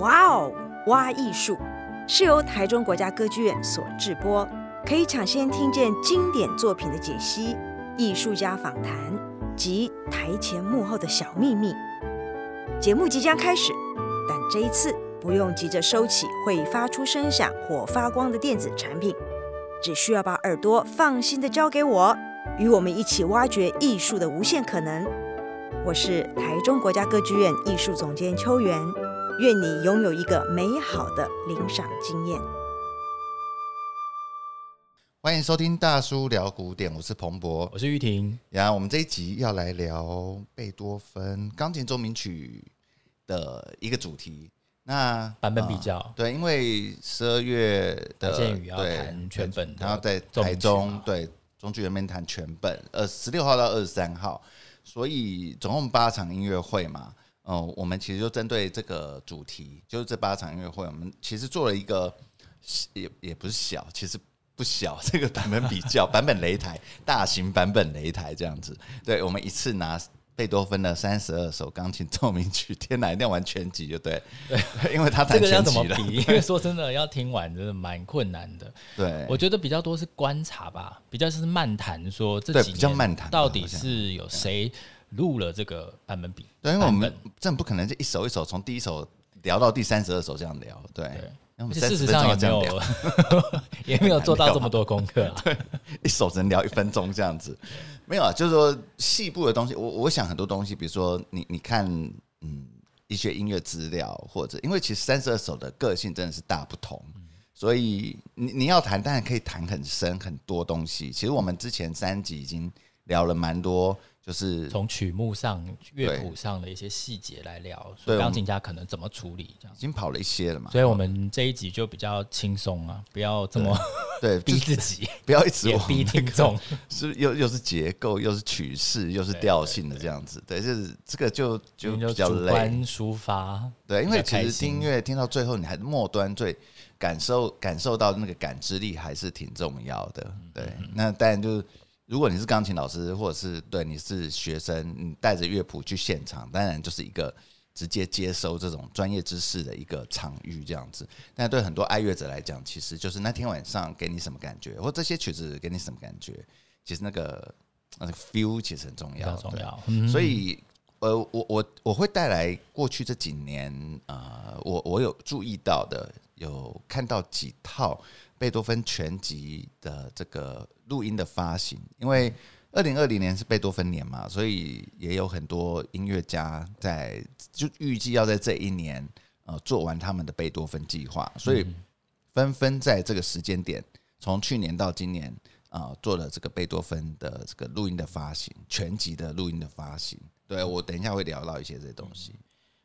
哇哦，挖艺术是由台中国家歌剧院所制播，可以抢先听见经典作品的解析、艺术家访谈及台前幕后的小秘密。节目即将开始，但这一次不用急着收起会发出声响或发光的电子产品，只需要把耳朵放心的交给我，与我们一起挖掘艺术的无限可能。我是台中国家歌剧院艺术总监邱元，愿你拥有一个美好的领赏经验。欢迎收听大叔聊古典，我是彭博，我是玉婷。然后我们这一集要来聊贝多芬钢琴奏鸣曲的一个主题，那版本比较、呃、对，因为十二月的建宇要弹全本，然后在台中对中剧院那边弹全本，呃，十六号到二十三号。所以总共八场音乐会嘛，哦、呃，我们其实就针对这个主题，就是这八场音乐会，我们其实做了一个也也不是小，其实不小，这个版本比较版本擂台，大型版本擂台这样子。对，我们一次拿贝多芬的三十二首钢琴奏鸣曲，天哪，一定要玩全集就对，对，因为他弹 个要怎么比？因为说真的，要听完真的蛮困难的。对，我觉得比较多是观察吧，比较是漫谈，说这几年到底是有谁。录了这个版本比，对，因为我们真的不可能就一首一首从第一首聊到第三十二首这样聊，对。对事实上也没有，也没有做到这么多功课啊。对，一首只能聊一分钟这样子，没有啊，就是说细部的东西，我我想很多东西，比如说你你看，嗯，一些音乐资料或者，因为其实三十二首的个性真的是大不同，所以你你要谈当然可以谈很深很多东西。其实我们之前三集已经聊了蛮多。就是从曲目上、乐谱上的一些细节来聊，所以钢琴家可能怎么处理这样。已经跑了一些了嘛，所以我们这一集就比较轻松啊，不要这么对 逼自己，不要一直逼听众，是又又是结构，又是曲式，又是调性的这样子。对，就是这个就就比较累。抒发对，因为其实听音乐听到最后，你还是末端最感受感受到那个感知力还是挺重要的。对，那当然就是。如果你是钢琴老师，或者是对你是学生，你带着乐谱去现场，当然就是一个直接接收这种专业知识的一个场域这样子。但对很多爱乐者来讲，其实就是那天晚上给你什么感觉，或这些曲子给你什么感觉，其实那个那个 feel 其实很重要，重要。所以，呃，我我我会带来过去这几年，呃，我我有注意到的，有看到几套贝多芬全集的这个。录音的发行，因为二零二零年是贝多芬年嘛，所以也有很多音乐家在就预计要在这一年呃做完他们的贝多芬计划，所以纷纷在这个时间点，从去年到今年啊、呃、做了这个贝多芬的这个录音的发行，全集的录音的发行。对，我等一下会聊到一些这些东西。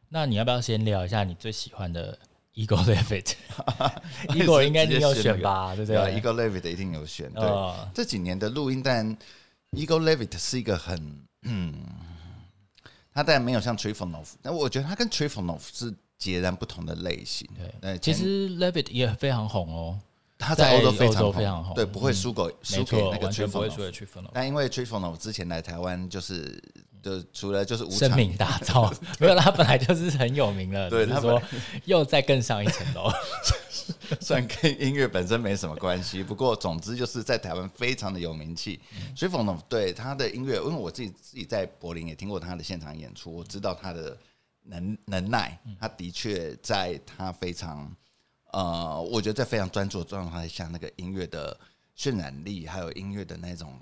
那你要不要先聊一下你最喜欢的？Igor Levit，Igor 应该你有选吧？对不对？Igor Levit 一定有选。对，这几年的录音，但 Igor Levit 是一个很，嗯，他当然没有像 Trifonov，那我觉得他跟 Trifonov 是截然不同的类型。对，其实 Levit 也非常红哦，他在欧洲非常非常红，对，不会输给输给那个 Trifonov。但因为 Trifonov 之前来台湾就是。就除了就是声名大噪，没有他本来就是很有名了。对，他说又再更上一层楼，虽然跟音乐本身没什么关系，不过总之就是在台湾非常的有名气。所以冯总对他的音乐，因为我自己自己在柏林也听过他的现场演出，我知道他的能能耐，他的确在他非常呃，我觉得在非常专注的状态下，那个音乐的渲染力，还有音乐的那种。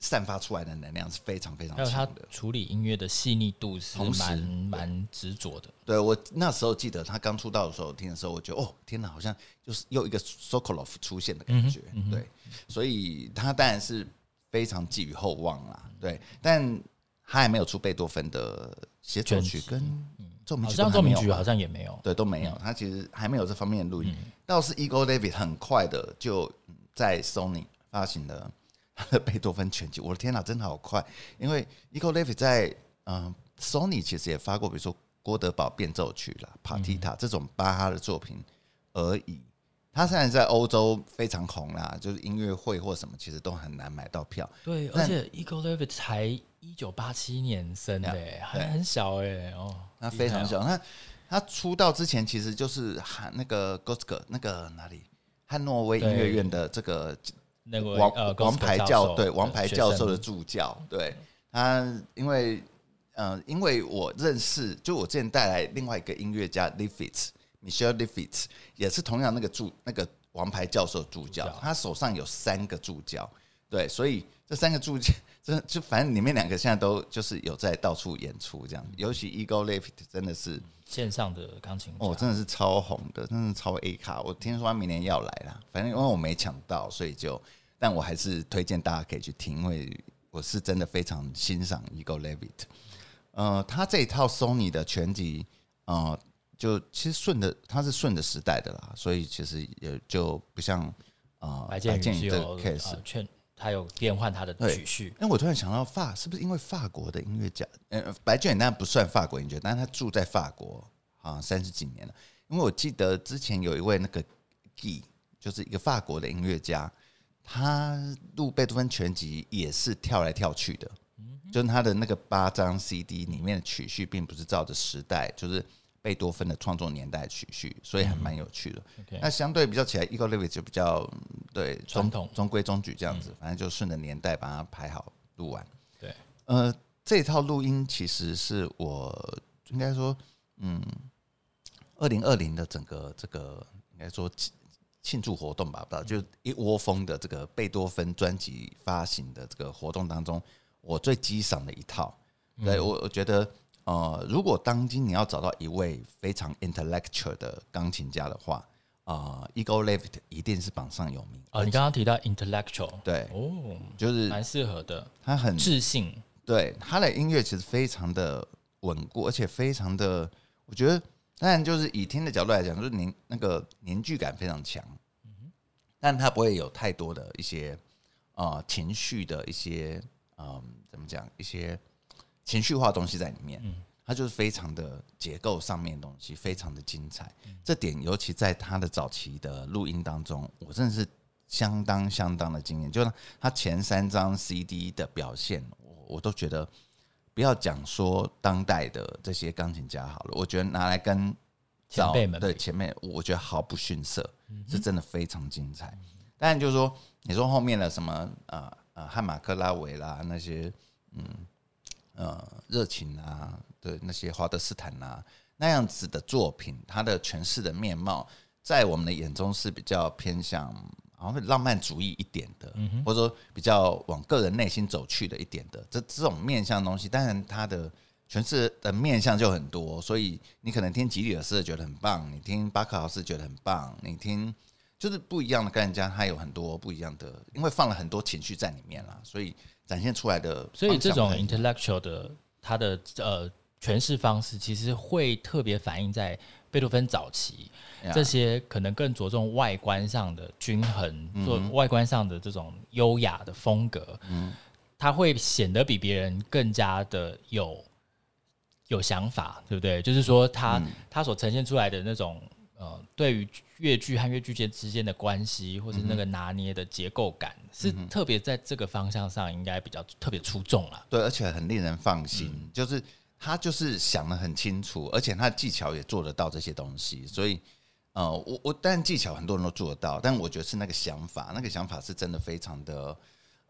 散发出来的能量是非常非常强的，处理音乐的细腻度是蛮蛮执着的。对，我那时候记得他刚出道的时候听的时候，我觉得哦天哪，好像就是又一个 Sokolov 出现的感觉。嗯嗯、对，所以他当然是非常寄予厚望啦。对，但他还没有出贝多芬的协奏曲跟奏鸣曲，好像奏鸣曲好像也没有，对，都没有。他其实还没有这方面的录音。倒是 Ego David 很快的就在 Sony 发行了。贝多芬全集，我的天哪，真的好快！因为 Igor Levit 在嗯，Sony 其实也发过，比如说郭德宝变奏曲啦、帕蒂塔这种巴哈的作品而已。他现在在欧洲非常红啦，就是音乐会或什么，其实都很难买到票。对，而且 Igor Levit 才一九八七年生的，还很小哎哦，那非常小。那他出道之前其实就是汉那个 Goske 那个哪里汉诺威音乐院的这个那个王呃王牌教对王牌教授的助助教，对他因为呃因为我认识，就我之前带来另外一个音乐家 Lifshitz Michel Lifshitz 也是同样那个助那个王牌教授助教，他手上有三个助教，对，所以这三个助教。就就反正里面两个现在都就是有在到处演出这样，尤其 Levit 真的是线上的钢琴哦，真的是超红的，真的超 A 卡。我听说他明年要来了，反正因为我没抢到，所以就，但我还是推荐大家可以去听，因为我是真的非常欣赏 Igor Levit。呃，他这一套 Sony 的全集，呃，就其实顺的，他是顺的时代的啦，所以其实也就不像呃白建宇的 case。他有变换他的曲序，那我突然想到法是不是因为法国的音乐家？呃，白键当然不算法国音乐，但是他住在法国啊三十几年了。因为我记得之前有一位那个 Guy，就是一个法国的音乐家，他录贝多芬全集也是跳来跳去的，就是他的那个八张 CD 里面的曲序并不是照着时代，就是。贝多芬的创作年代曲序，所以还蛮有趣的。那相对比较起来 Levit 就比较对传统、中规中矩这样子，嗯、反正就顺着年代把它排好录完。对，呃，这套录音其实是我应该说，嗯，二零二零的整个这个应该说庆庆祝活动吧，不知道就一窝蜂的这个贝多芬专辑发行的这个活动当中，我最激赏的一套。对、嗯、我，我觉得。呃，如果当今你要找到一位非常 intellectual 的钢琴家的话，啊、呃、Igor Levit 一定是榜上有名。哦，你刚刚提到 intellectual，对，哦，就是蛮适合的。他很自信，对他的音乐其实非常的稳固，而且非常的，我觉得，当然就是以听的角度来讲，就是凝那个凝聚感非常强。但他不会有太多的一些啊、呃、情绪的一些嗯、呃，怎么讲一些。情绪化的东西在里面，他就是非常的结构上面的东西，非常的精彩。这点尤其在他的早期的录音当中，我真的是相当相当的惊艳。就是他前三张 CD 的表现，我我都觉得，不要讲说当代的这些钢琴家好了，我觉得拿来跟前辈们对前面，我觉得毫不逊色，是真的非常精彩。当然就是说，你说后面的什么呃呃汉马克拉维啦那些，嗯。呃，热情啊，对那些华德斯坦啊那样子的作品，它的诠释的面貌，在我们的眼中是比较偏向，好像浪漫主义一点的，嗯、或者说比较往个人内心走去的一点的，这这种面向的东西，当然它的诠释的面向就很多，所以你可能听吉里尔斯觉得很棒，你听巴克豪斯觉得很棒，你听就是不一样的，跟人家他有很多不一样的，因为放了很多情绪在里面啦，所以。展现出来的，所以这种 intellectual 的他的呃诠释方式，其实会特别反映在贝多芬早期.这些可能更着重外观上的均衡，做外观上的这种优雅的风格，嗯，他会显得比别人更加的有有想法，对不对？就是说他，他他所呈现出来的那种。呃，对于越剧和越剧间之间的关系，或是那个拿捏的结构感，嗯、是特别在这个方向上应该比较特别出众了。对，而且很令人放心，嗯、就是他就是想的很清楚，而且他的技巧也做得到这些东西。所以，呃，我我当然技巧很多人都做得到，但我觉得是那个想法，那个想法是真的非常的，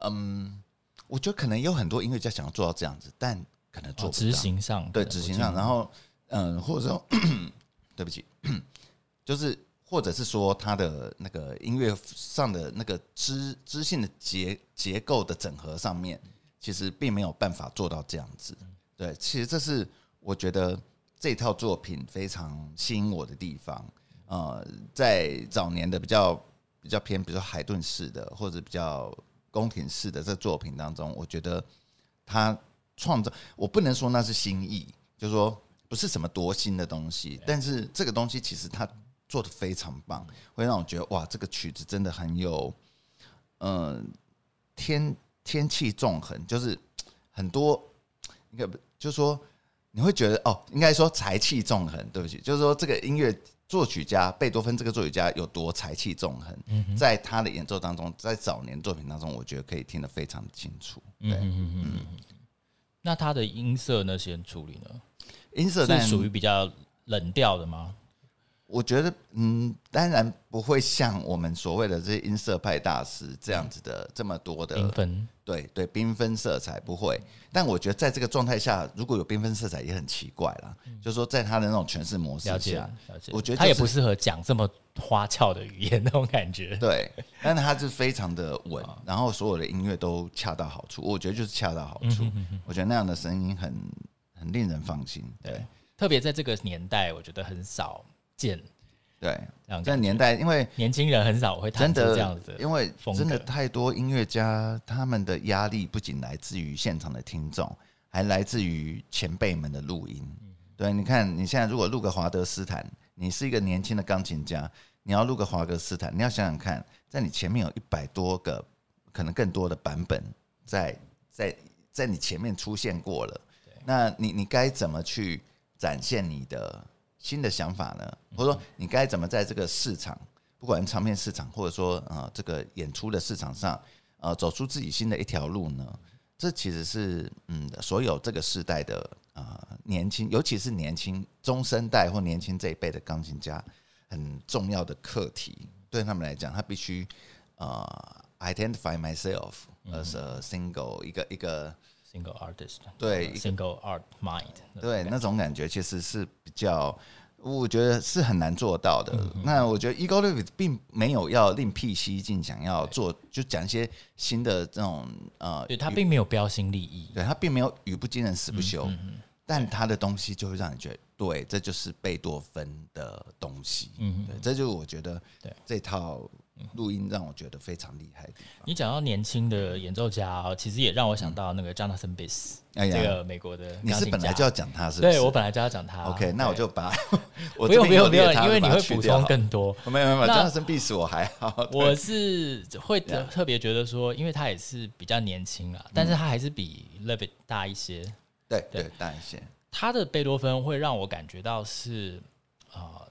嗯，我觉得可能有很多音乐家想要做到这样子，但可能做。执行上，对，执行上，然后，嗯，或者说，对不起。就是，或者是说，他的那个音乐上的那个知知性的结结构的整合上面，其实并没有办法做到这样子。对，其实这是我觉得这套作品非常吸引我的地方。呃，在早年的比较比较偏，比如说海顿式的或者比较宫廷式的这作品当中，我觉得他创造，我不能说那是新意，就是说不是什么多新的东西，但是这个东西其实他。做的非常棒，会让我觉得哇，这个曲子真的很有，嗯、呃，天天气纵横，就是很多，应该不，就是说你会觉得哦，应该说才气纵横，对不起，就是说这个音乐作曲家贝多芬这个作曲家有多才气纵横，嗯、在他的演奏当中，在早年作品当中，我觉得可以听得非常的清楚。对，嗯嗯嗯。那他的音色那些处理呢？音色是属于比较。冷调的吗？我觉得，嗯，当然不会像我们所谓的这些音色派大师这样子的这么多的缤纷，对对，缤纷色彩不会。但我觉得在这个状态下，如果有缤纷色彩也很奇怪啦。嗯、就是说，在他的那种诠释模式下，了解了解，我觉得、就是、他也不适合讲这么花俏的语言那种感觉。对，但是他是非常的稳，然后所有的音乐都恰到好处。我觉得就是恰到好处。嗯、哼哼哼，我觉得那样的声音很很令人放心。对，对特别在这个年代，我觉得很少。见，对，这个年代，因为年轻人很少会弹这样子，因为真的太多音乐家，他们的压力不仅来自于现场的听众，还来自于前辈们的录音。对，你看，你现在如果录个华德斯坦，你是一个年轻的钢琴家，你要录个华德斯坦，你要想想看，在你前面有一百多个，可能更多的版本在，在在在你前面出现过了，那你你该怎么去展现你的？新的想法呢，或者说你该怎么在这个市场，不管唱片市场，或者说呃这个演出的市场上，呃走出自己新的一条路呢？这其实是嗯所有这个时代的呃年轻，尤其是年轻中生代或年轻这一辈的钢琴家很重要的课题。对他们来讲，他必须呃 identify myself as a single 一个一个 single artist，对，single art mind，对，那种感觉其实是比较，我觉得是很难做到的。嗯、那我觉得 Ego Live 并没有要另辟蹊径，想要做就讲一些新的这种呃，对他并没有标新立异，对他并没有语不惊人死不休，嗯嗯嗯、但他的东西就会让你觉得，对，这就是贝多芬的东西，嗯，对，这就是我觉得对。这套。录音让我觉得非常厉害的地方。你讲到年轻的演奏家，其实也让我想到那个 Jonathan Biss 这个美国的。你是本来就要讲他，是不是？对，我本来就要讲他。OK，那我就把不用不用不用，因为你会补充更多。没有没有，Jonathan b i s s 我还好。我是会特别觉得说，因为他也是比较年轻啊，但是他还是比 Levit 大一些。对对，大一些。他的贝多芬会让我感觉到是啊。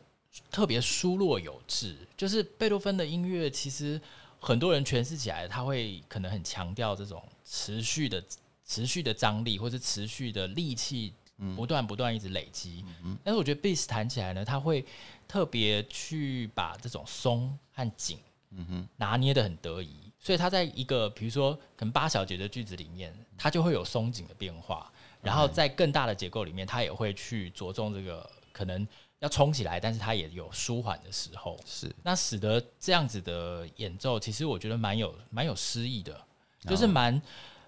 特别疏落有致，就是贝多芬的音乐，其实很多人诠释起来，他会可能很强调这种持续的、持续的张力，或者持续的力气，不断不断一直累积。但是我觉得贝斯弹起来呢，他会特别去把这种松和紧，嗯哼拿捏得很得宜。所以他在一个比如说可能八小节的句子里面，它就会有松紧的变化，然后在更大的结构里面，他也会去着重这个可能。要冲起来，但是它也有舒缓的时候，是。那使得这样子的演奏，其实我觉得蛮有蛮有诗意的，就是蛮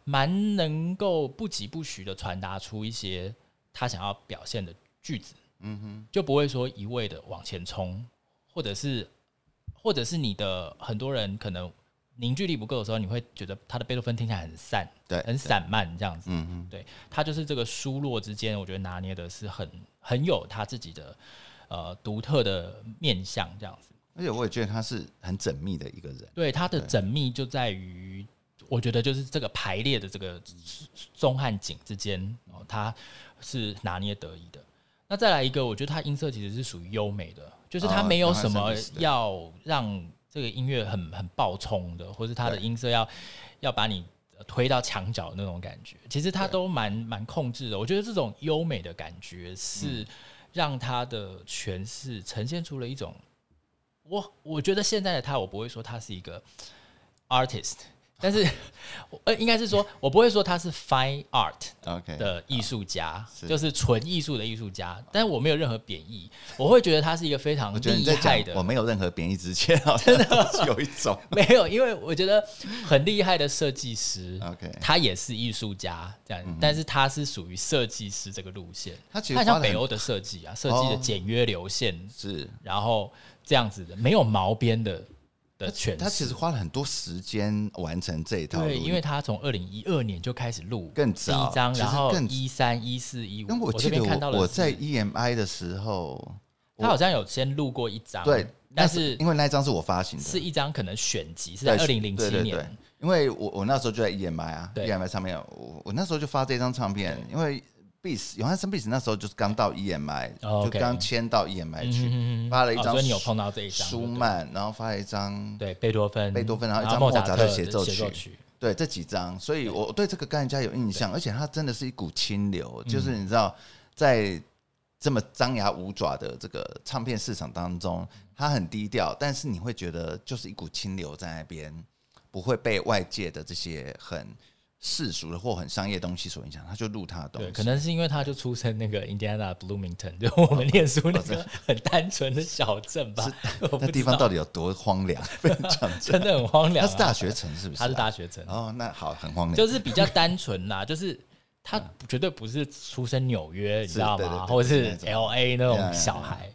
蛮能够不疾不徐的传达出一些他想要表现的句子，嗯哼，就不会说一味的往前冲，或者是或者是你的很多人可能凝聚力不够的时候，你会觉得他的贝多芬听起来很散，对，很散漫这样子，嗯嗯，对，他就是这个疏落之间，我觉得拿捏的是很。很有他自己的呃独特的面相，这样子。而且我也觉得他是很缜密的一个人。对，他的缜密就在于，我觉得就是这个排列的这个松和紧之间哦，他是拿捏得宜的。那再来一个，我觉得他音色其实是属于优美的，就是他没有什么要让这个音乐很很爆冲的，或是他的音色要要把你。推到墙角那种感觉，其实他都蛮蛮控制的。我觉得这种优美的感觉是让他的诠释呈现出了一种，我我觉得现在的他，我不会说他是一个 artist。但是，呃，应该是说，我不会说他是 fine art 的艺术家，okay, 就是纯艺术的艺术家。但是我没有任何贬义，我会觉得他是一个非常厉害的。我没有任何贬义之前，真的有一种 没有，因为我觉得很厉害的设计师，OK，他也是艺术家这样，但是他是属于设计师这个路线。他其实像北欧的设计啊，设计的简约流线是，然后这样子的，没有毛边的。他其实花了很多时间完成这一套。对，因为他从二零一二年就开始录，更早，第一张，然后一三、一四、一五。因为我记得我在 EMI 的时候，他好像有先录过一张，对，但是因为那一张是我发行的，是一张可能选集，是在二零零七年。因为我我那时候就在 EMI 啊，EMI 上面，我我那时候就发这张唱片，因为。Bis 永汉森 Bis 那时候就是刚到 EMI，就刚签到 EMI 去，发了一张，所以你有碰到这一张舒曼，然后发了一张对贝多芬，贝多芬，然后一张莫扎特协奏曲，对这几张，所以我对这个钢琴家有印象，而且他真的是一股清流，就是你知道，在这么张牙舞爪的这个唱片市场当中，他很低调，但是你会觉得就是一股清流在那边，不会被外界的这些很。世俗的或很商业的东西所影响，他就录他的东西。对，可能是因为他就出生那个 Indiana Bloomington，就我们念书那个很单纯的小镇吧。那地方到底有多荒凉？真的很荒凉。他是大学城是不是？他是大学城。哦，那好，很荒凉。就是比较单纯啦，就是他绝对不是出生纽约，你知道吗？或者是 LA 那种小孩。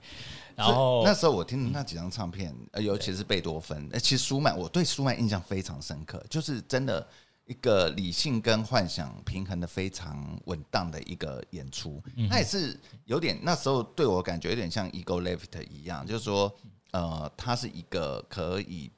然后那时候我听那几张唱片，尤其是贝多芬，其实舒曼，我对舒曼印象非常深刻，就是真的。一个理性跟幻想平衡的非常稳当的一个演出，那也是有点那时候对我感觉有点像 Igor Levit 一样，就是说，呃，他是一个可以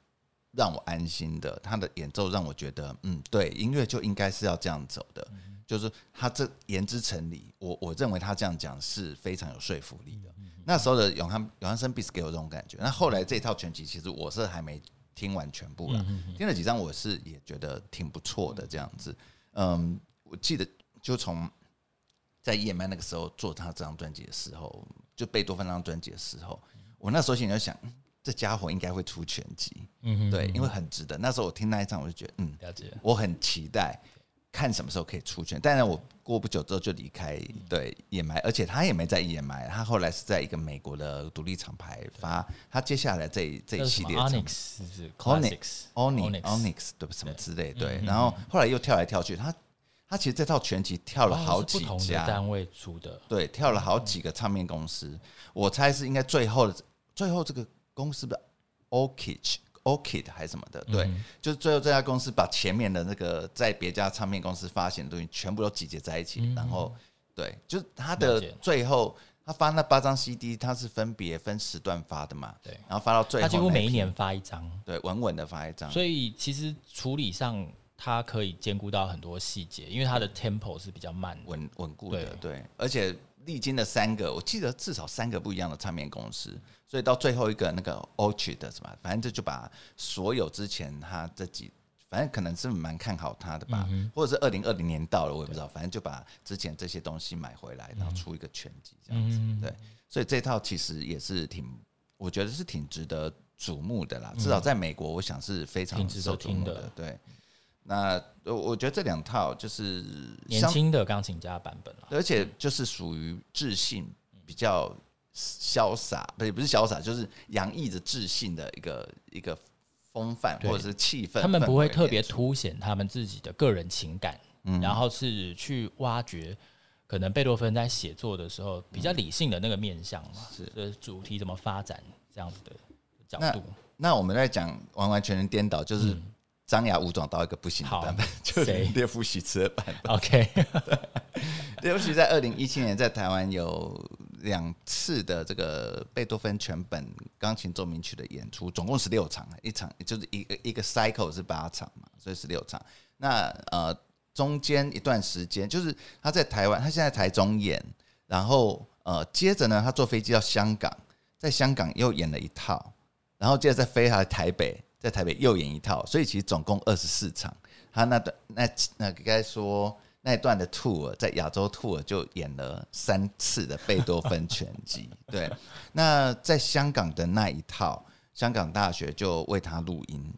让我安心的，他的演奏让我觉得，嗯，对，音乐就应该是要这样走的，就是他这言之成理，我我认为他这样讲是非常有说服力的。那时候的永汉永汉生 Bis 给我这种感觉，那后来这套全集其实我是还没。听完全部了，听了几张，我是也觉得挺不错的这样子。嗯，我记得就从在 EMI 那个时候做他这张专辑的时候，就贝多芬那张专辑的时候，我那时候心里就想，这家伙应该会出全集，嗯，对，因为很值得。那时候我听那一张，我就觉得，嗯，了解，我很期待。看什么时候可以出圈，但是我过不久之后就离开，对 EMI，而且他也没在 EMI，他后来是在一个美国的独立厂牌发，他接下来这一这一系列 Onyx 是不是？Onyx Onyx 对什么之类，对，然后后来又跳来跳去，他他其实这套全集跳了好几家。单位出的，对，跳了好几个唱片公司，我猜是应该最后的最后这个公司的 Orchid Orchid 还是什么的，对，嗯、就是最后这家公司把前面的那个在别家唱片公司发行的东西全部都集结在一起，嗯、然后对，就是他的最后他发那八张 CD，他是分别分时段发的嘛，对，然后发到最后，他几乎每一年发一张，对，稳稳的发一张，所以其实处理上它可以兼顾到很多细节，因为它的 tempo 是比较慢稳稳固的，对，对，而且历经了三个，我记得至少三个不一样的唱片公司。所以到最后一个那个 Orchid 的是吧？反正这就把所有之前他这几，反正可能是蛮看好他的吧，嗯、或者是二零二零年到了，我也不知道。反正就把之前这些东西买回来，然后出一个全集这样子。嗯、对，所以这套其实也是挺，我觉得是挺值得瞩目的啦。至少在美国，我想是非常受瞩目的。对，那我觉得这两套就是年轻的钢琴家版本了，而且就是属于自信比较。潇洒，不是不是潇洒，就是洋溢着自信的一个一个风范或者是气氛。他们不会特别凸显他们自己的个人情感，嗯、然后是去挖掘可能贝多芬在写作的时候比较理性的那个面向嘛，是主题怎么发展这样子的角度。那，那我们在讲完完全全颠倒，就是张牙舞爪到一个不行的版本，就是列夫许茨的版本。OK，列夫许在二零一七年在台湾有。两次的这个贝多芬全本钢琴奏鸣曲的演出，总共十六场，一场就是一个一个 cycle 是八场嘛，所以十六场。那呃中间一段时间，就是他在台湾，他现在台中演，然后呃接着呢，他坐飞机到香港，在香港又演了一套，然后接着再飞回台北，在台北又演一套，所以其实总共二十四场。他那段那那该说。那一段的 tour 在亚洲 tour 就演了三次的贝多芬全集，对。那在香港的那一套，香港大学就为他录音，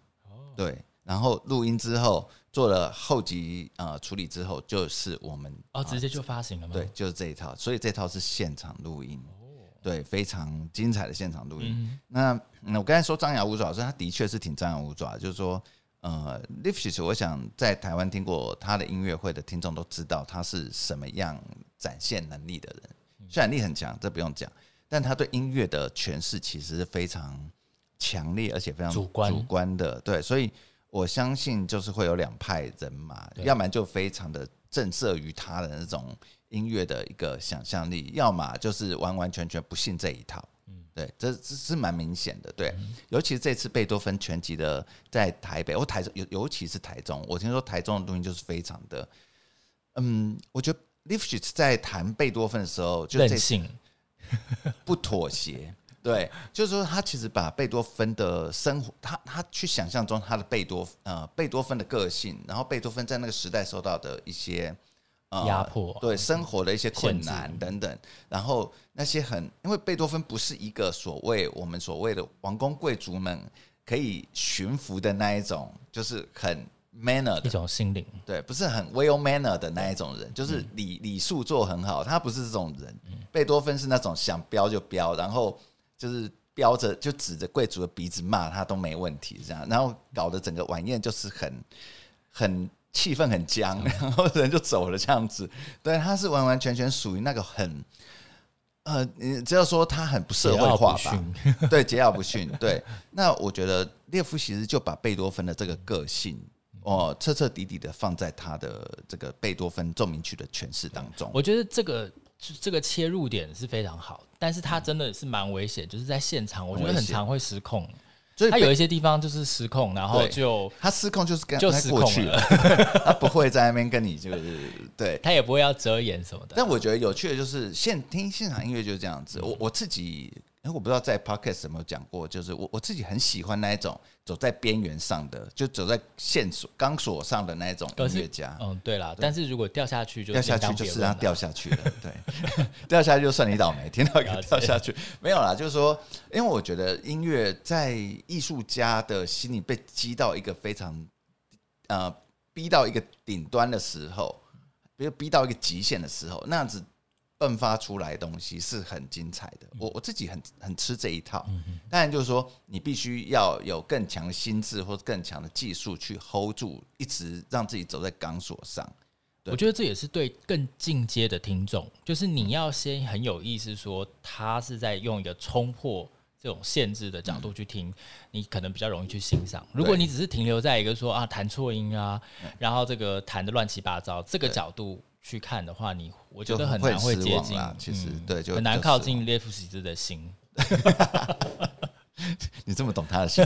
对。然后录音之后做了后级呃处理之后，就是我们哦直接就发行了吗？对，就是这一套。所以这套是现场录音，对，非常精彩的现场录音。那那我刚才说张牙舞爪，说他的确是挺张牙舞爪，就是说。呃，Lifshitz，我想在台湾听过他的音乐会的听众都知道他是什么样展现能力的人，渲染力很强，这不用讲。但他对音乐的诠释其实是非常强烈，而且非常主观主观的。对，所以我相信就是会有两派人马，要不然就非常的震慑于他的那种音乐的一个想象力，要么就是完完全全不信这一套。对，这这是蛮明显的。对，尤其是这次贝多芬全集的在台北，或台中，尤尤其是台中，我听说台中的录音就是非常的，嗯，我觉得 Lifshitz 在弹贝多芬的时候就任性，不妥协。对，就是说他其实把贝多芬的生活，他他去想象中他的贝多呃贝多芬的个性，然后贝多芬在那个时代受到的一些压迫，对生活的一些困难等等。然后那些很，因为贝多芬不是一个所谓我们所谓的王公贵族们可以驯服的那一种，就是很 manner 的一种心灵，对，不是很 well manner 的那一种人，就是礼礼数做很好，他不是这种人。贝多芬是那种想飙就飙，然后就是。飙着就指着贵族的鼻子骂他都没问题，这样，然后搞得整个晚宴就是很很气氛很僵，然后人就走了这样子。对，他是完完全全属于那个很呃，你只要说他很不社会化吧？对，桀骜不驯。对，那我觉得列夫其实就把贝多芬的这个个性哦，彻彻底底的放在他的这个贝多芬奏鸣曲的诠释当中。我觉得这个。这个切入点是非常好，但是他真的是蛮危险，就是在现场，我觉得很常会失控。所以它有一些地方就是失控，然后就它失控就是跟就失控了，他 不会在那边跟你就是对，他也不会要遮掩什么的。但我觉得有趣的就是现听现场音乐就是这样子，我我自己。因为我不知道在 podcast 有没有讲过，就是我我自己很喜欢那一种走在边缘上的，就走在线索钢索上的那一种音乐家。嗯，对啦。但是如果掉下去就掉下去，就是让他掉下去了。对，掉下去就算你倒霉，听到一个掉下去没有啦。就是说，因为我觉得音乐在艺术家的心里被击到一个非常呃逼到一个顶端的时候，比如逼到一个极限的时候，那样子。迸发出来的东西是很精彩的，我我自己很很吃这一套。当然就是说，你必须要有更强的心智或者更强的技术去 hold 住，一直让自己走在钢索上。我觉得这也是对更进阶的听众，就是你要先很有意思说，他是在用一个冲破这种限制的角度去听，你可能比较容易去欣赏。如果你只是停留在一个说啊弹错音啊，然后这个弹的乱七八糟这个角度。去看的话，你我觉得很难会接近，其实对，就很难靠近列夫席兹的心。你这么懂他的心，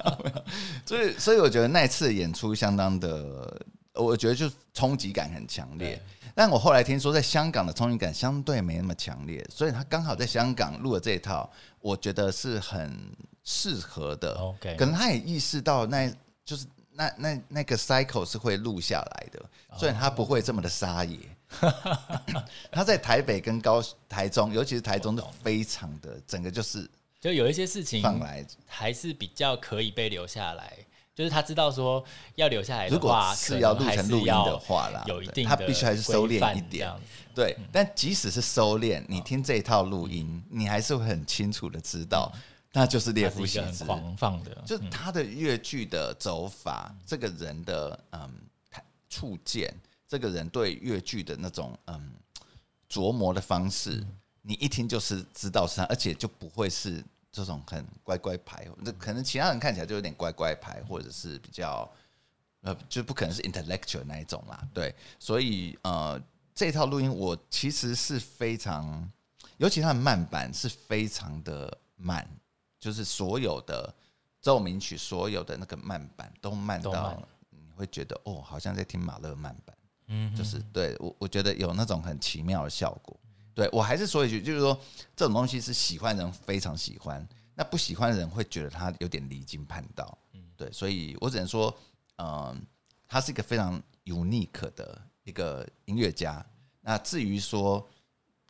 所以所以我觉得那次演出相当的，我觉得就冲击感很强烈。但我后来听说，在香港的冲击感相对没那么强烈，所以他刚好在香港录了这一套，我觉得是很适合的。OK，可能他也意识到，那就是。那那那个 cycle 是会录下来的，所以他不会这么的撒野。他在台北跟高台中，尤其是台中，都非常的整个就是，就有一些事情放来。还是比较可以被留下来。就是他知道说要留下来的话，是要录成录音的话啦，有一定他必须还是收敛一点。对，但即使是收敛，你听这一套录音，你还是会很清楚的知道。那就是列夫席兹，狂放的，就他的越剧的走法，嗯、这个人的嗯触见，这个人对越剧的那种嗯琢磨的方式，嗯、你一听就是知道是他，而且就不会是这种很乖乖牌，那可能其他人看起来就有点乖乖牌，或者是比较呃，就不可能是 intellectual 那一种啦。对，所以呃，这套录音我其实是非常，尤其他的慢板是非常的慢。就是所有的奏鸣曲，所有的那个慢板都慢到你会觉得哦，好像在听马勒曼版。嗯，就是对我我觉得有那种很奇妙的效果。对我还是说一句，就是说这种东西是喜欢人非常喜欢，那不喜欢的人会觉得他有点离经叛道。嗯，对，所以我只能说，嗯，他是一个非常 unique 的一个音乐家。那至于说。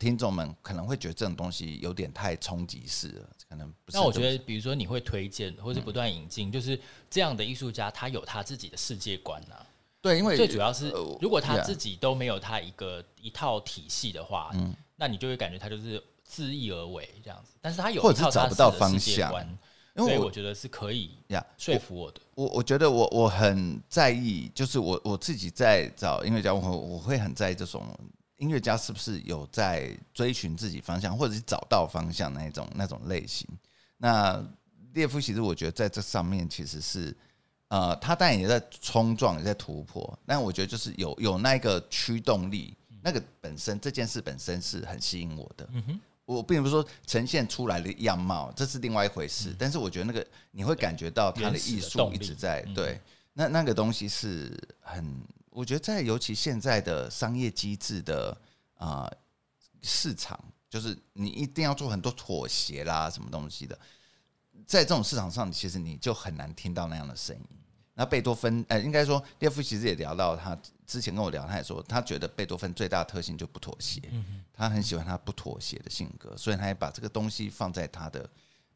听众们可能会觉得这种东西有点太冲击式了，可能不是。那我觉得，比如说你会推荐，或是不断引进，就是这样的艺术家，他有他自己的世界观呐。对，因为最主要是，如果他自己都没有他一个一套体系的话，嗯那你就会感觉他就是自意而为这样子。但是他有一套他自己的世界观，因为我觉得是可以呀说服我的。我我觉得我我很在意，就是我我自己在找音乐家，我我会很在意这种。音乐家是不是有在追寻自己方向，或者是找到方向那一种那种类型？那列夫其实我觉得在这上面其实是，呃，他当然也在冲撞，也在突破。但我觉得就是有有那个驱动力，那个本身这件事本身是很吸引我的。嗯哼，我并不是说呈现出来的样貌，这是另外一回事。但是我觉得那个你会感觉到他的艺术一直在对，那那个东西是很。我觉得在尤其现在的商业机制的啊、呃、市场，就是你一定要做很多妥协啦，什么东西的，在这种市场上，其实你就很难听到那样的声音。那贝多芬，呃，应该说列夫其实也聊到他之前跟我聊，他也说他觉得贝多芬最大的特性就不妥协，他很喜欢他不妥协的性格，所以他也把这个东西放在他的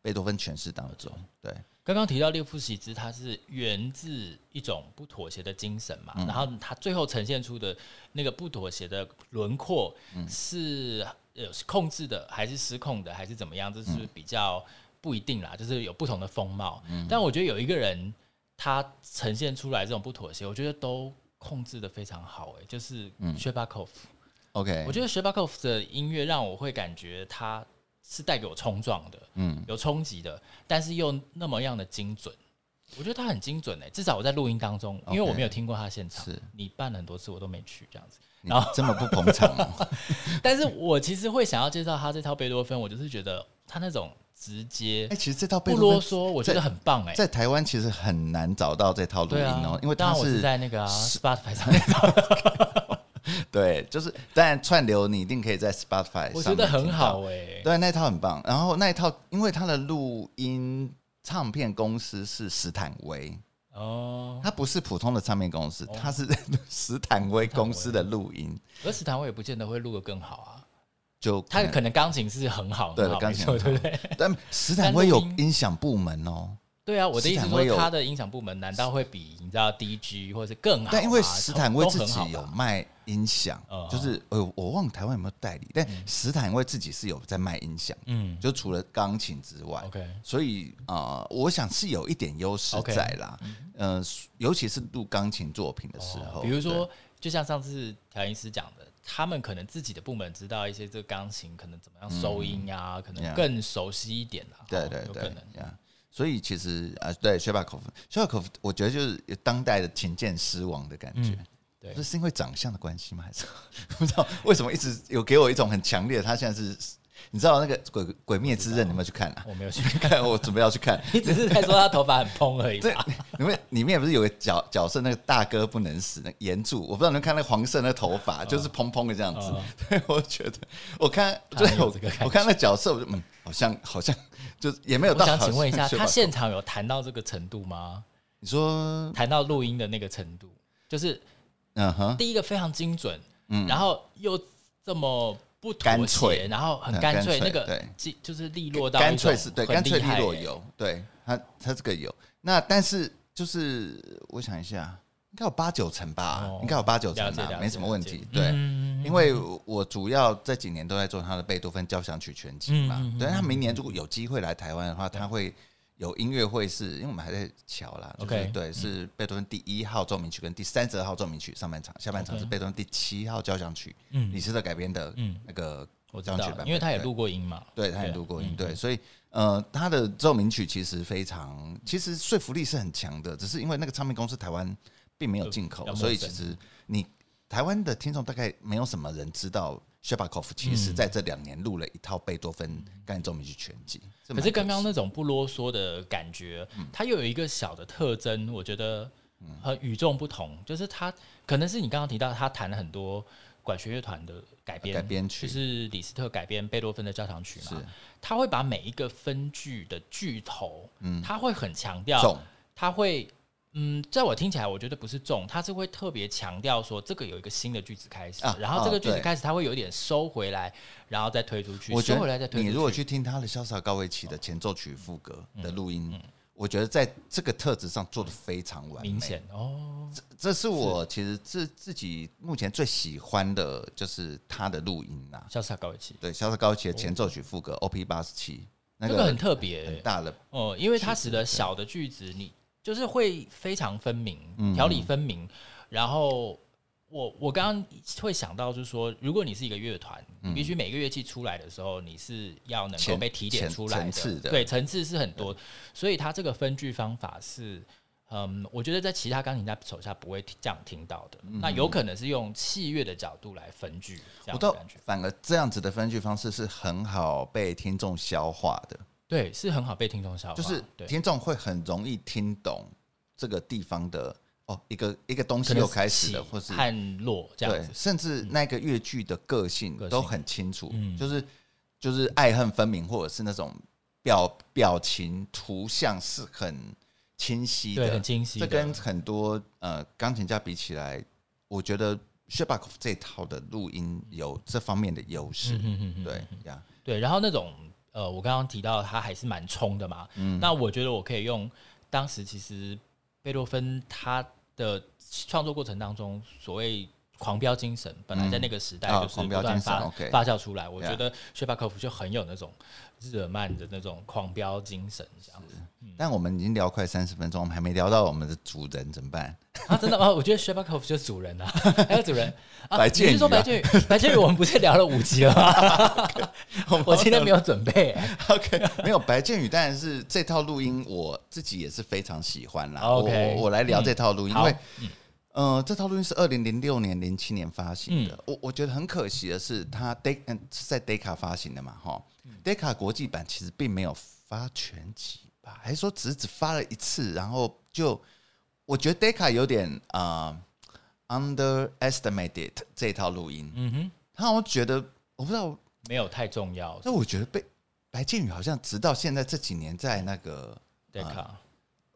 贝多芬诠释当中。对，刚刚提到列夫席兹，他是源自一种不妥协的精神嘛，然后他最后呈现出的那个不妥协的轮廓是呃控制的还是失控的还是怎么样？这是比较不一定啦，就是有不同的风貌。但我觉得有一个人。他呈现出来这种不妥协，我觉得都控制的非常好，哎，就是薛巴科夫。OK，我觉得薛巴科夫的音乐让我会感觉他是带给我冲撞的，嗯，有冲击的，但是又那么样的精准。我觉得他很精准，哎，至少我在录音当中，因为我没有听过他现场，是你办了很多次我都没去这样子，然后这么不捧场，但是我其实会想要介绍他这套贝多芬，我就是觉得他那种。直接哎，其实这套贝多芬不啰嗦，我觉得很棒哎，在台湾其实很难找到这套录音哦，因为当时在那个 Spotify 上面。对，就是当然串流你一定可以在 Spotify 上，我觉得很好哎，对，那套很棒。然后那一套，因为它的录音唱片公司是斯坦威哦，它不是普通的唱片公司，它是 斯坦威公司的录音，而斯坦威也不见得会录得更好啊。就他可能钢琴是很好，对，钢琴对不对？但斯坦威有音响部门哦。对啊，我的意思说，他的音响部门难道会比你知道 DG 或者是更好？但因为斯坦威自己有卖音响，就是呃，我忘了台湾有没有代理，但斯坦威自己是有在卖音响，嗯，就除了钢琴之外，OK，所以啊，我想是有一点优势在啦，嗯，尤其是录钢琴作品的时候，比如说，就像上次调音师讲的。他们可能自己的部门知道一些这个钢琴可能怎么样收音呀、啊，嗯、可能更熟悉一点啦。对对对，可能。呀。所以其实啊，对薛巴科夫，薛巴科夫，我觉得就是当代的琴键狮王的感觉。嗯、对，这是因为长相的关系吗？还是 不知道为什么一直有给我一种很强烈的，他现在是。你知道那个鬼《鬼鬼灭之刃》你有没有去看啊？我没有去 看，我准备要去看。你只是在说他头发很蓬而已。对，里面里面不是有个角角色，那个大哥不能死，那岩柱，我不知道你们看那个黄色那个头发，就是蓬蓬的这样子。对，我觉得我看，对，我我看那角色，我就嗯，好像 好像就也没有到。我想请问一下，他现场有谈到这个程度吗？你说谈到录音的那个程度，就是嗯哼，第一个非常精准，嗯，然后又这么。不干脆，然后很干脆，那个对，就是利落到干脆是对，干脆利落有，对他他这个有。那但是就是我想一下，应该有八九成吧，应该有八九成吧，没什么问题。对，因为我主要这几年都在做他的贝多芬交响曲全集嘛。对，他明年如果有机会来台湾的话，他会。有音乐会是因为我们还在瞧啦，OK，对，是贝多芬第一号奏鸣曲跟第三十二号奏鸣曲上半场，下半场是贝多芬第七号交响曲，嗯，李斯特改编的那个交响曲版本，因为他也录过音嘛，对，他也录过音，对，所以呃，他的奏鸣曲其实非常，其实说服力是很强的，只是因为那个唱片公司台湾并没有进口，所以其实你台湾的听众大概没有什么人知道。s h e b a k o v 其实在这两年录了一套贝多芬钢琴奏鸣曲全集，可是刚刚那种不啰嗦的感觉，它又有一个小的特征，我觉得很与众不同，就是他可能是你刚刚提到他弹了很多管弦乐团的改编，改编曲。就是李斯特改编贝多芬的交响曲嘛，他会把每一个分句的句头，嗯，他会很强调，他会。嗯，在我听起来，我觉得不是重，他是会特别强调说这个有一个新的句子开始，啊、然后这个句子开始，他会有点收回来，然后再推出去。我收回来再推出去。你如果去听他的《潇洒高维奇》的前奏曲副歌的录音，嗯嗯、我觉得在这个特质上做的非常完美。明显哦，这这是我其实自自己目前最喜欢的就是他的录音呐，《潇洒高维奇》对，《潇洒高维奇》的前奏曲副歌 OP 八十七，那个很特别，很大的哦，因为它使得小的句子你。就是会非常分明，条理分明。嗯、然后我我刚刚会想到，就是说，如果你是一个乐团，嗯、你必须每个乐器出来的时候，你是要能够被提点出来的，对，层次是很多。所以它这个分句方法是，嗯，我觉得在其他钢琴家手下不会这样听到的。嗯、那有可能是用器乐的角度来分句，这样的感觉。反而这样子的分句方式是很好被听众消化的。对，是很好被听众消化，就是听众会很容易听懂这个地方的哦，一个一个东西又开始了，或是看落这样子，甚至那个越剧的个性都很清楚，嗯、就是就是爱恨分明，或者是那种表表情图像是很清晰的，很清晰。这跟很多呃钢琴家比起来，我觉得 Sherbakov 这套的录音有这方面的优势。嗯嗯嗯，对呀，对。然后那种呃，我刚刚提到他还是蛮冲的嘛。嗯。那我觉得我可以用当时其实贝多芬他的创作过程当中所谓。狂飙精神本来在那个时代就是不断发、嗯哦、发酵出来，我觉得薛巴科夫就很有那种日耳曼的那种狂飙精神这样子。但我们已经聊快三十分钟，我们还没聊到我们的主人怎么办？啊，真的吗？我觉得薛巴科夫就是主人啊，还有主人啊。白键，你是说白建宇？白建宇，我们不是聊了五集了吗？okay, 我今天没有准备。OK，没有白建宇，当然是这套录音我自己也是非常喜欢啦。OK，我我来聊这套录音，嗯、因为。呃，这套录音是二零零六年、零七年发行的。嗯、我我觉得很可惜的是，它 De 嗯是在 Decca 发行的嘛，哈、嗯。Decca 国际版其实并没有发全集吧，还是说只只发了一次？然后就我觉得 Decca 有点啊、呃、underestimated 这套录音。嗯哼，他好像觉得我不知道没有太重要。但我觉得被白敬宇好像直到现在这几年在那个 Decca。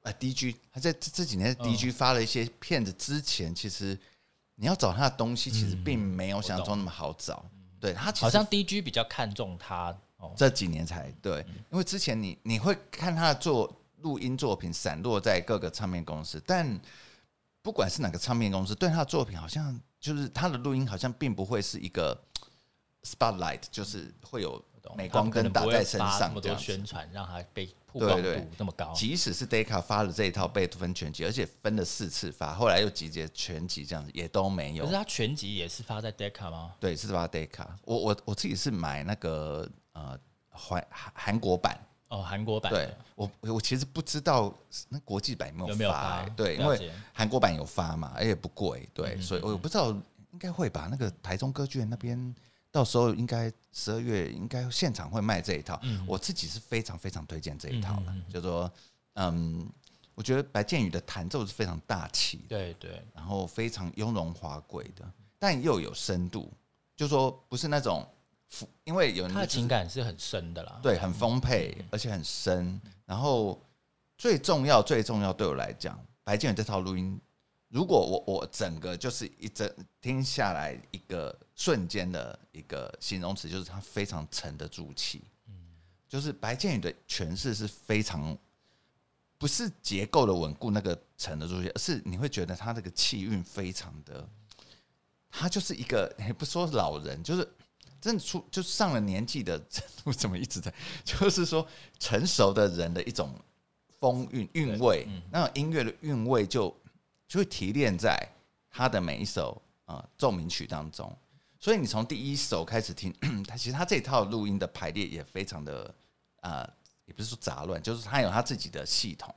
啊，DG 他在这这几年，DG 发了一些片子之前，其实你要找他的东西，其实并没有想象中那么好找。对他，好像 DG 比较看重他这几年才对，因为之前你你会看他的作录音作品散落在各个唱片公司，但不管是哪个唱片公司，对他的作品好像就是他的录音好像并不会是一个 spotlight，就是会有镁光灯打在身上，这么多宣传让他被。曝光度，这么高。即使是 Decca 发了这一套贝多芬全集，而且分了四次发，后来又集结全集，这样子也都没有。可是他全集也是发在 Decca 吗？对，是发 Decca。我我我自己是买那个呃韩韩国版哦，韩国版。对，我我其实不知道那国际版有没有发。对，因为韩国版有发嘛，而且不贵。对，所以我不知道应该会把那个台中歌剧院那边。到时候应该十二月应该现场会卖这一套，嗯、我自己是非常非常推荐这一套的，嗯、就说，嗯，我觉得白建宇的弹奏是非常大气，对对，然后非常雍容华贵的，但又有深度，就说不是那种，因为有人、就是、他的情感是很深的啦，对，很丰沛，而且很深，然后最重要最重要对我来讲，白建宇这套录音。如果我我整个就是一整听下来一个瞬间的一个形容词，就是他非常沉得住气。嗯，就是白建宇的诠释是非常不是结构的稳固，那个沉得住气，而是你会觉得他这个气韵非常的，他就是一个也不说老人，就是真的出就上了年纪的，我怎么一直在？就是说成熟的人的一种风韵韵味，那种音乐的韵味就。就会提炼在他的每一首啊奏鸣曲当中，所以你从第一首开始听，他其实他这套录音的排列也非常的啊、呃，也不是说杂乱，就是他有他自己的系统，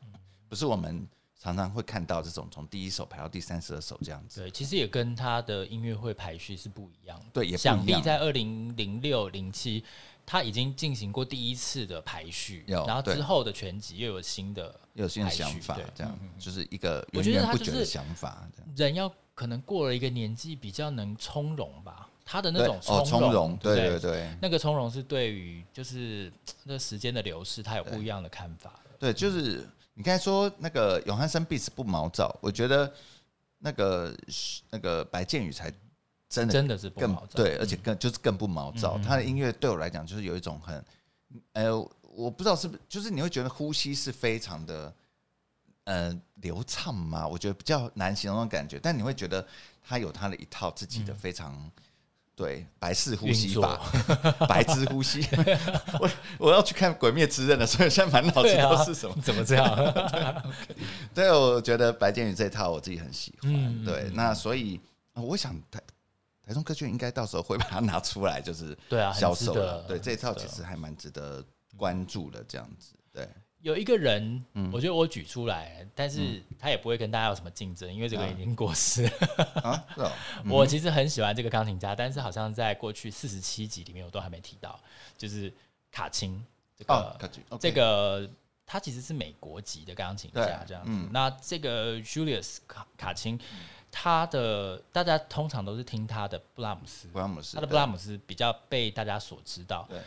不是我们常常会看到这种从第一首排到第三十二首这样子。对，其实也跟他的音乐会排序是不一样的。对，也想必在二零零六零七。他已经进行过第一次的排序，然后之后的全集又有新的又有新的想法，这样就是一个源源不绝的想法。人要可能过了一个年纪，比较能从容吧。他的那种从容，对对对，那个从容是对于就是那时间的流逝，他有不一样的看法。对，就是你刚才说那个永汉生 beats 不毛躁，我觉得那个那个白建宇才。真的真的是不毛躁，对，而且更就是更不毛躁。他的音乐对我来讲，就是有一种很，呃，我不知道是不是，就是你会觉得呼吸是非常的，呃，流畅嘛？我觉得比较难形容的感觉，但你会觉得他有他的一套自己的非常对白式呼吸法，白之 呼吸。我我要去看《鬼灭之刃》了，所以现在满脑子都是什么？怎么这样？对，我觉得白建宇这套我自己很喜欢。对，那所以我想台。台中歌剧应该到时候会把它拿出来，就是对啊，销售了。对，这一套其实还蛮值得关注的，这样子。对，有一个人，我觉得我举出来，但是他也不会跟大家有什么竞争，因为这个已经过世了。我其实很喜欢这个钢琴家，但是好像在过去四十七集里面我都还没提到，就是卡钦这个，这个他其实是美国籍的钢琴家，这样子。那这个 Julius 卡卡钦。他的大家通常都是听他的布拉姆斯，布拉姆斯，他的布拉姆斯比较被大家所知道。对，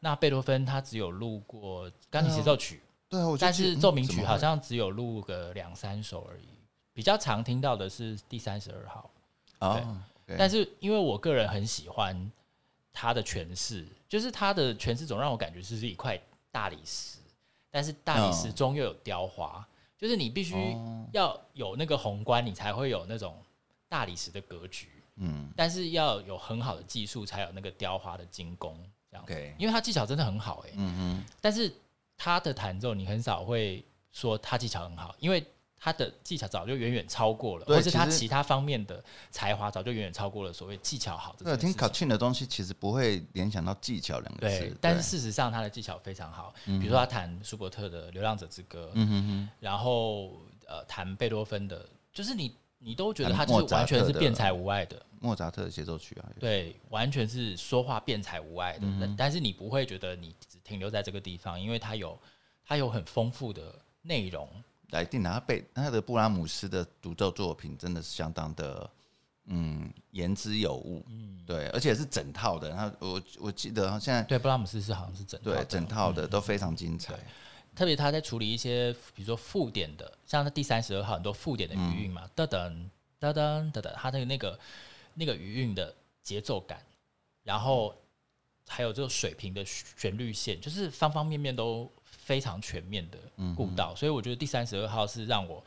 那贝多芬他只有录过钢琴协奏曲，对啊，我但是奏鸣曲好像只有录个两三首而已，比较常听到的是第三十二号。哦，但是因为我个人很喜欢他的诠释，就是他的诠释总让我感觉是是一块大理石，但是大理石中又有雕花，就是你必须要有那个宏观，你才会有那种大理石的格局。嗯，但是要有很好的技术，才有那个雕花的精工这样。对，因为他技巧真的很好哎。嗯嗯，但是他的弹奏你很少会说他技巧很好，因为。他的技巧早就远远超过了，或是他其他方面的才华早就远远超过了所谓技巧好的。对，听卡沁的东西其实不会联想到技巧两个字，对。但是事实上他的技巧非常好，比如说他弹舒伯特的《流浪者之歌》，嗯哼哼，然后呃弹贝多芬的，就是你你都觉得他就是完全是辩才无碍的。莫扎特的协奏曲啊，对，完全是说话辩才无碍的。但是你不会觉得你只停留在这个地方，因为他有他有很丰富的内容。来定他贝他的布拉姆斯的独奏作品真的是相当的，嗯，言之有物，嗯，对，而且是整套的。他我我记得现在对布拉姆斯是好像是整套对整套的都非常精彩。特别他在处理一些比如说附点的，像那第三十二号很多附点的余韵嘛，噔噔噔噔噔噔，他的那个那个余韵的节奏感，然后还有这个水平的旋律线，就是方方面面都。非常全面的顾到，所以我觉得第三十二号是让我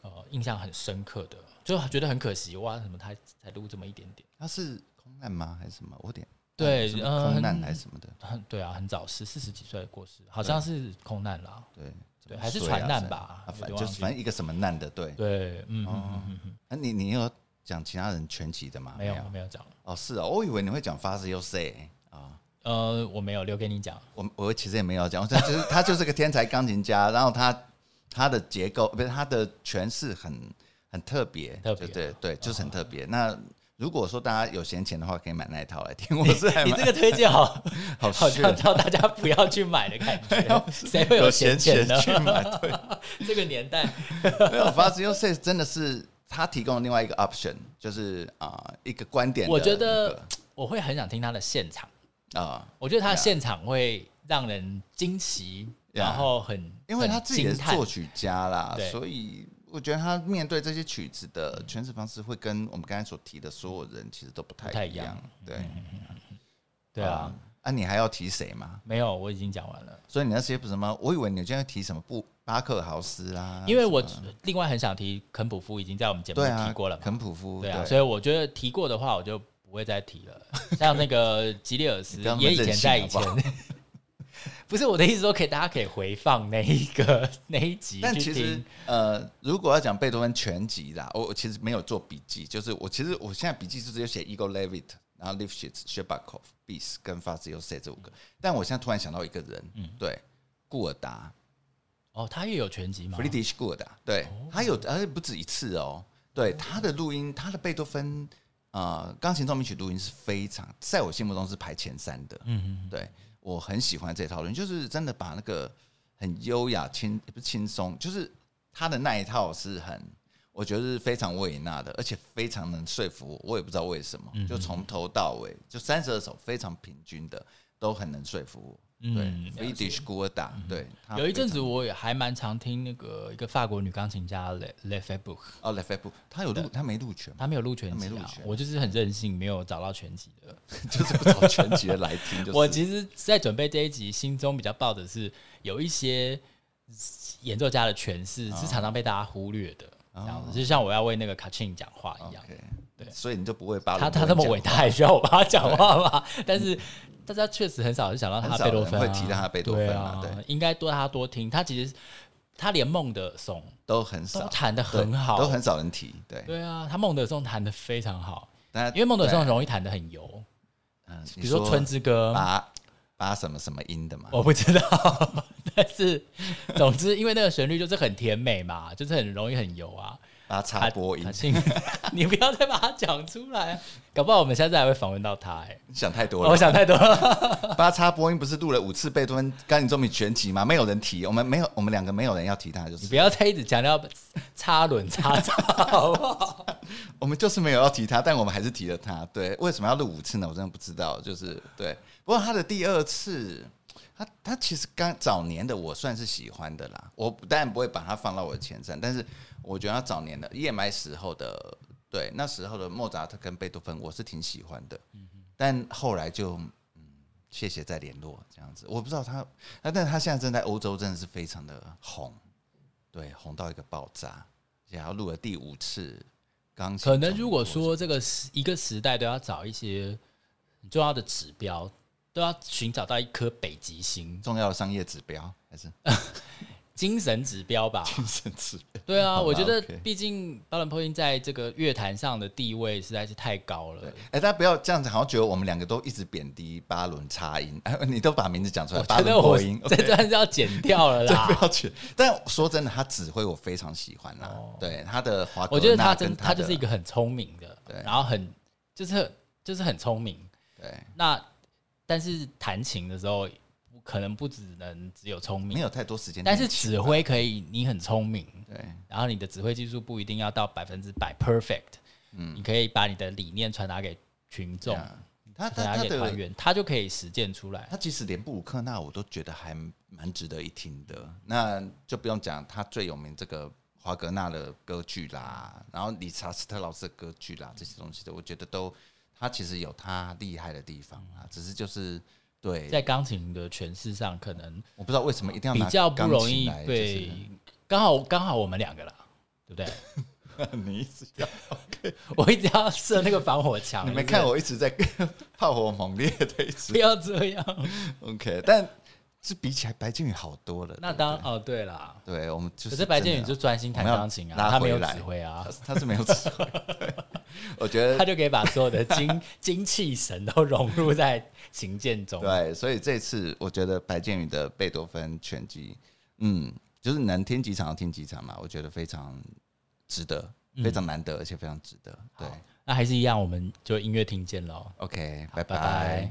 呃印象很深刻的，就觉得很可惜哇，什么他才录这么一点点？他是空难吗？还是什么？我点对，空难还是什么的？很对啊，很早逝，四十几岁过世，好像是空难啦。对对，还是船难吧？反就是反正一个什么难的？对对，嗯嗯嗯嗯。那你你有讲其他人全集的吗？没有没有讲。哦，是啊，我以为你会讲 Fazio Say。呃，我没有留给你讲，我我其实也没有讲，他就是他就是个天才钢琴家，然后他他的结构不是他的诠释很很特别，特别对对，就是很特别。那如果说大家有闲钱的话，可以买那一套来听。我是你这个推荐好 好好像叫大家不要去买的感觉，谁会有闲钱呢？去买？对，这个年代没有 Fazio Say 真的是他提供另外一个 option，就是啊一个观点。我觉得我会很想听他的现场。啊，我觉得他的现场会让人惊奇，然后很，因为他自己是作曲家啦，所以我觉得他面对这些曲子的诠释方式会跟我们刚才所提的所有人其实都不太一样。对，对啊，啊，你还要提谁吗？没有，我已经讲完了。所以你那些不什么？我以为你今天要提什么布巴克豪斯啦，因为我另外很想提肯普夫，已经在我们节目提过了。肯普夫，对啊，所以我觉得提过的话，我就。不会再提了，像那个吉列尔斯也以前在以前，不是我的意思说，可以大家可以回放那一个 那一集。但其实呃，如果要讲贝多芬全集啦，我其实没有做笔记，就是我其实我现在笔记是只有写 Igor Levit，然后 Lifshitz、Shcherbakov、Bis 跟 Fazio Say 这五个。但我现在突然想到一个人，嗯，对，顾尔达。哦，他也有全集吗尔达，对，他有，而且不止一次哦。对，他的录音，他的贝多芬。啊，钢琴奏鸣曲录音是非常，在我心目中是排前三的。嗯嗯，对，我很喜欢这套人，就是真的把那个很优雅、轻不是轻松，就是他的那一套是很，我觉得是非常维也纳的，而且非常能说服我。我也不知道为什么，就从头到尾就三十二首非常平均的，都很能说服我。对，Friedrich Gulda，对，有一阵子我也还蛮常听那个一个法国女钢琴家 Lefebvre，哦 lefebook 她有录，她没录全，她没有录全，没录全，我就是很任性，没有找到全集的，就是不找全集的来听。我其实，在准备这一集，心中比较抱的是有一些演奏家的诠释是常常被大家忽略的，这样子，就像我要为那个卡沁讲话一样，对，所以你就不会把他他那么伟大，也需要我帮他讲话吗？但是。大家确实很少想到他贝多芬，会提到他贝多芬啊，对，应该多他多听。他其实他连孟德尔颂都很少，弹的很好，都很少人提。对，对啊，他孟德尔颂弹的非常好，因为孟德尔颂容易弹的很油。嗯，比如说《春之歌》，八八什么什么音的嘛，我不知道。但是总之，因为那个旋律就是很甜美嘛，就是很容易很油啊。把它插播音，你不要再把它讲出来，搞不好我们下次还会访问到他。哎，你想太多了，我想太多了。把它插播音不是录了五次贝多芬钢琴奏鸣全集吗？没有人提，我们没有，我们两个没有人要提他，就是你不要再一直强调 插轮插插，好不好？我们就是没有要提他，但我们还是提了他。对，为什么要录五次呢？我真的不知道。就是对，不过他的第二次。他他其实刚早年的我算是喜欢的啦，我当然不会把它放到我的前三，但是我觉得他早年的 EMI 时候的，对那时候的莫扎特跟贝多芬，我是挺喜欢的。但后来就嗯，谢谢再联络这样子，我不知道他，但是他现在正在欧洲，真的是非常的红，对，红到一个爆炸，然后录了第五次钢琴。可能如果说这个时一个时代都要找一些很重要的指标。都要寻找到一颗北极星，重要的商业指标还是 精神指标吧？精神指标，对啊，我觉得毕竟巴伦波因在这个乐坛上的地位实在是太高了。哎，大家不要这样子，好像觉得我们两个都一直贬低巴伦插音。哎，你都把名字讲出来，巴伦波音这段是要剪掉了啦，不要剪。但说真的，他指挥我非常喜欢啦。对他的华，我觉得他真他就是一个很聪明的，对，然后很就是就是很聪明。对，那。但是弹琴的时候，可能不只能只有聪明，没有太多时间。但是指挥可以，你很聪明，对。然后你的指挥技术不一定要到百分之百 perfect，嗯，你可以把你的理念传达给群众，他他他的团员，他就可以实践出来。他其实连布鲁克纳我都觉得还蛮值得一听的，那就不用讲他最有名这个华格纳的歌剧啦，然后理查斯特劳斯的歌剧啦，这些东西的，我觉得都。他其实有他厉害的地方啊，只是就是对在钢琴的诠释上，可能我不知道为什么一定要比较不容易被刚好刚好我们两个啦，对不对？你一直要 我一直要设那个防火墙。你没看我一直在 炮火猛烈的一直不要这样 OK，但。是比起来白建宇好多了。那当哦，对啦，对我们就是。可是白建宇就专心弹钢琴啊，他没有指挥啊，他是没有指挥。我觉得 他就可以把所有的精 精气神都融入在琴键中。对，所以这次我觉得白建宇的贝多芬全集，嗯，就是能听几场就听几场嘛，我觉得非常值得，非常难得，而且非常值得。对，那还是一样，我们就音乐厅见喽。OK，拜拜。